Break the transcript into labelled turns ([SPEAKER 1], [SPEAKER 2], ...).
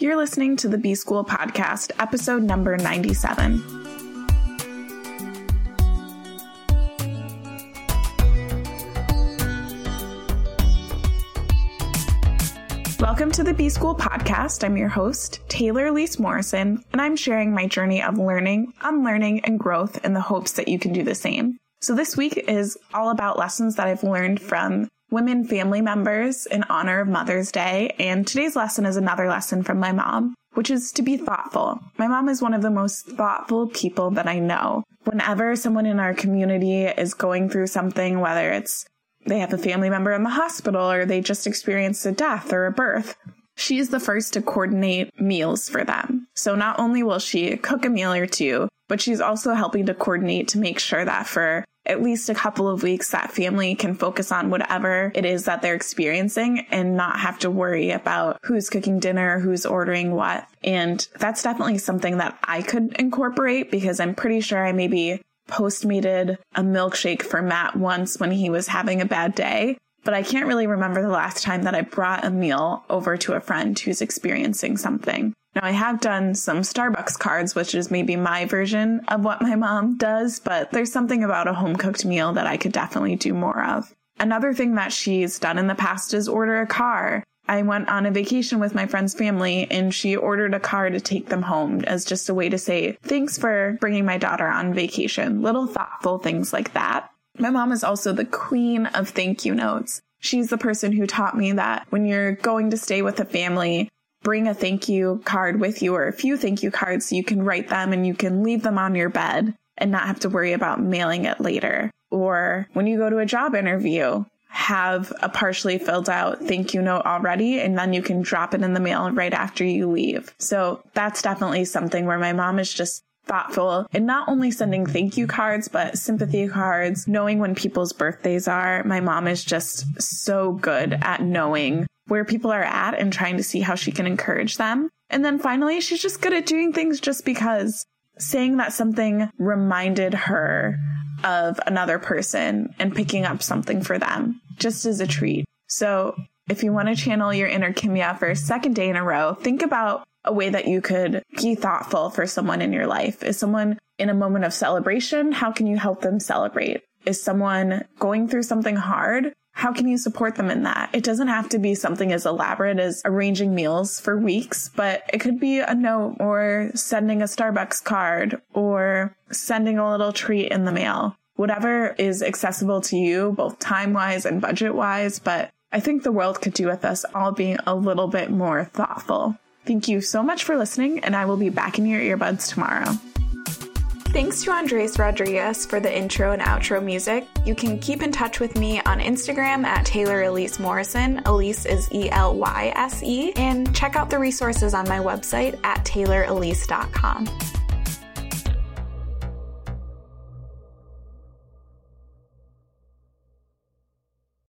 [SPEAKER 1] You're listening to the B School Podcast, episode number 97. Welcome to the B School Podcast. I'm your host, Taylor Elyse Morrison, and I'm sharing my journey of learning, unlearning, and growth in the hopes that you can do the same. So this week is all about lessons that I've learned from women family members in honor of Mother's Day. And today's lesson is another lesson from my mom, which is to be thoughtful. My mom is one of the most thoughtful people that I know. Whenever someone in our community is going through something, whether it's they have a family member in the hospital or they just experienced a death or a birth, she is the first to coordinate meals for them. So not only will she cook a meal or two, but she's also helping to coordinate to make sure that for at least a couple of weeks that family can focus on whatever it is that they're experiencing and not have to worry about who's cooking dinner, who's ordering what. And that's definitely something that I could incorporate because I'm pretty sure I maybe postmated a milkshake for Matt once when he was having a bad day. But I can't really remember the last time that I brought a meal over to a friend who's experiencing something. Now, I have done some Starbucks cards, which is maybe my version of what my mom does, but there's something about a home cooked meal that I could definitely do more of. Another thing that she's done in the past is order a car. I went on a vacation with my friend's family and she ordered a car to take them home as just a way to say, thanks for bringing my daughter on vacation. Little thoughtful things like that. My mom is also the queen of thank you notes. She's the person who taught me that when you're going to stay with a family, bring a thank you card with you or a few thank you cards so you can write them and you can leave them on your bed and not have to worry about mailing it later. Or when you go to a job interview, have a partially filled out thank you note already and then you can drop it in the mail right after you leave. So that's definitely something where my mom is just thoughtful and not only sending thank you cards, but sympathy cards, knowing when people's birthdays are. My mom is just so good at knowing where people are at and trying to see how she can encourage them. And then finally, she's just good at doing things just because saying that something reminded her of another person and picking up something for them just as a treat. So if you want to channel your inner Kimya for a second day in a row, think about a way that you could be thoughtful for someone in your life. Is someone in a moment of celebration? How can you help them celebrate? Is someone going through something hard? How can you support them in that? It doesn't have to be something as elaborate as arranging meals for weeks, but it could be a note or sending a Starbucks card or sending a little treat in the mail. Whatever is accessible to you, both time wise and budget wise, but I think the world could do with us all being a little bit more thoughtful. Thank you so much for listening, and I will be back in your earbuds tomorrow. Thanks to Andres Rodriguez for the intro and outro music. You can keep in touch with me on Instagram at Taylor Elyse Morrison. Elyse is E L Y S E. And check out the resources on my website at taylorelyse.com.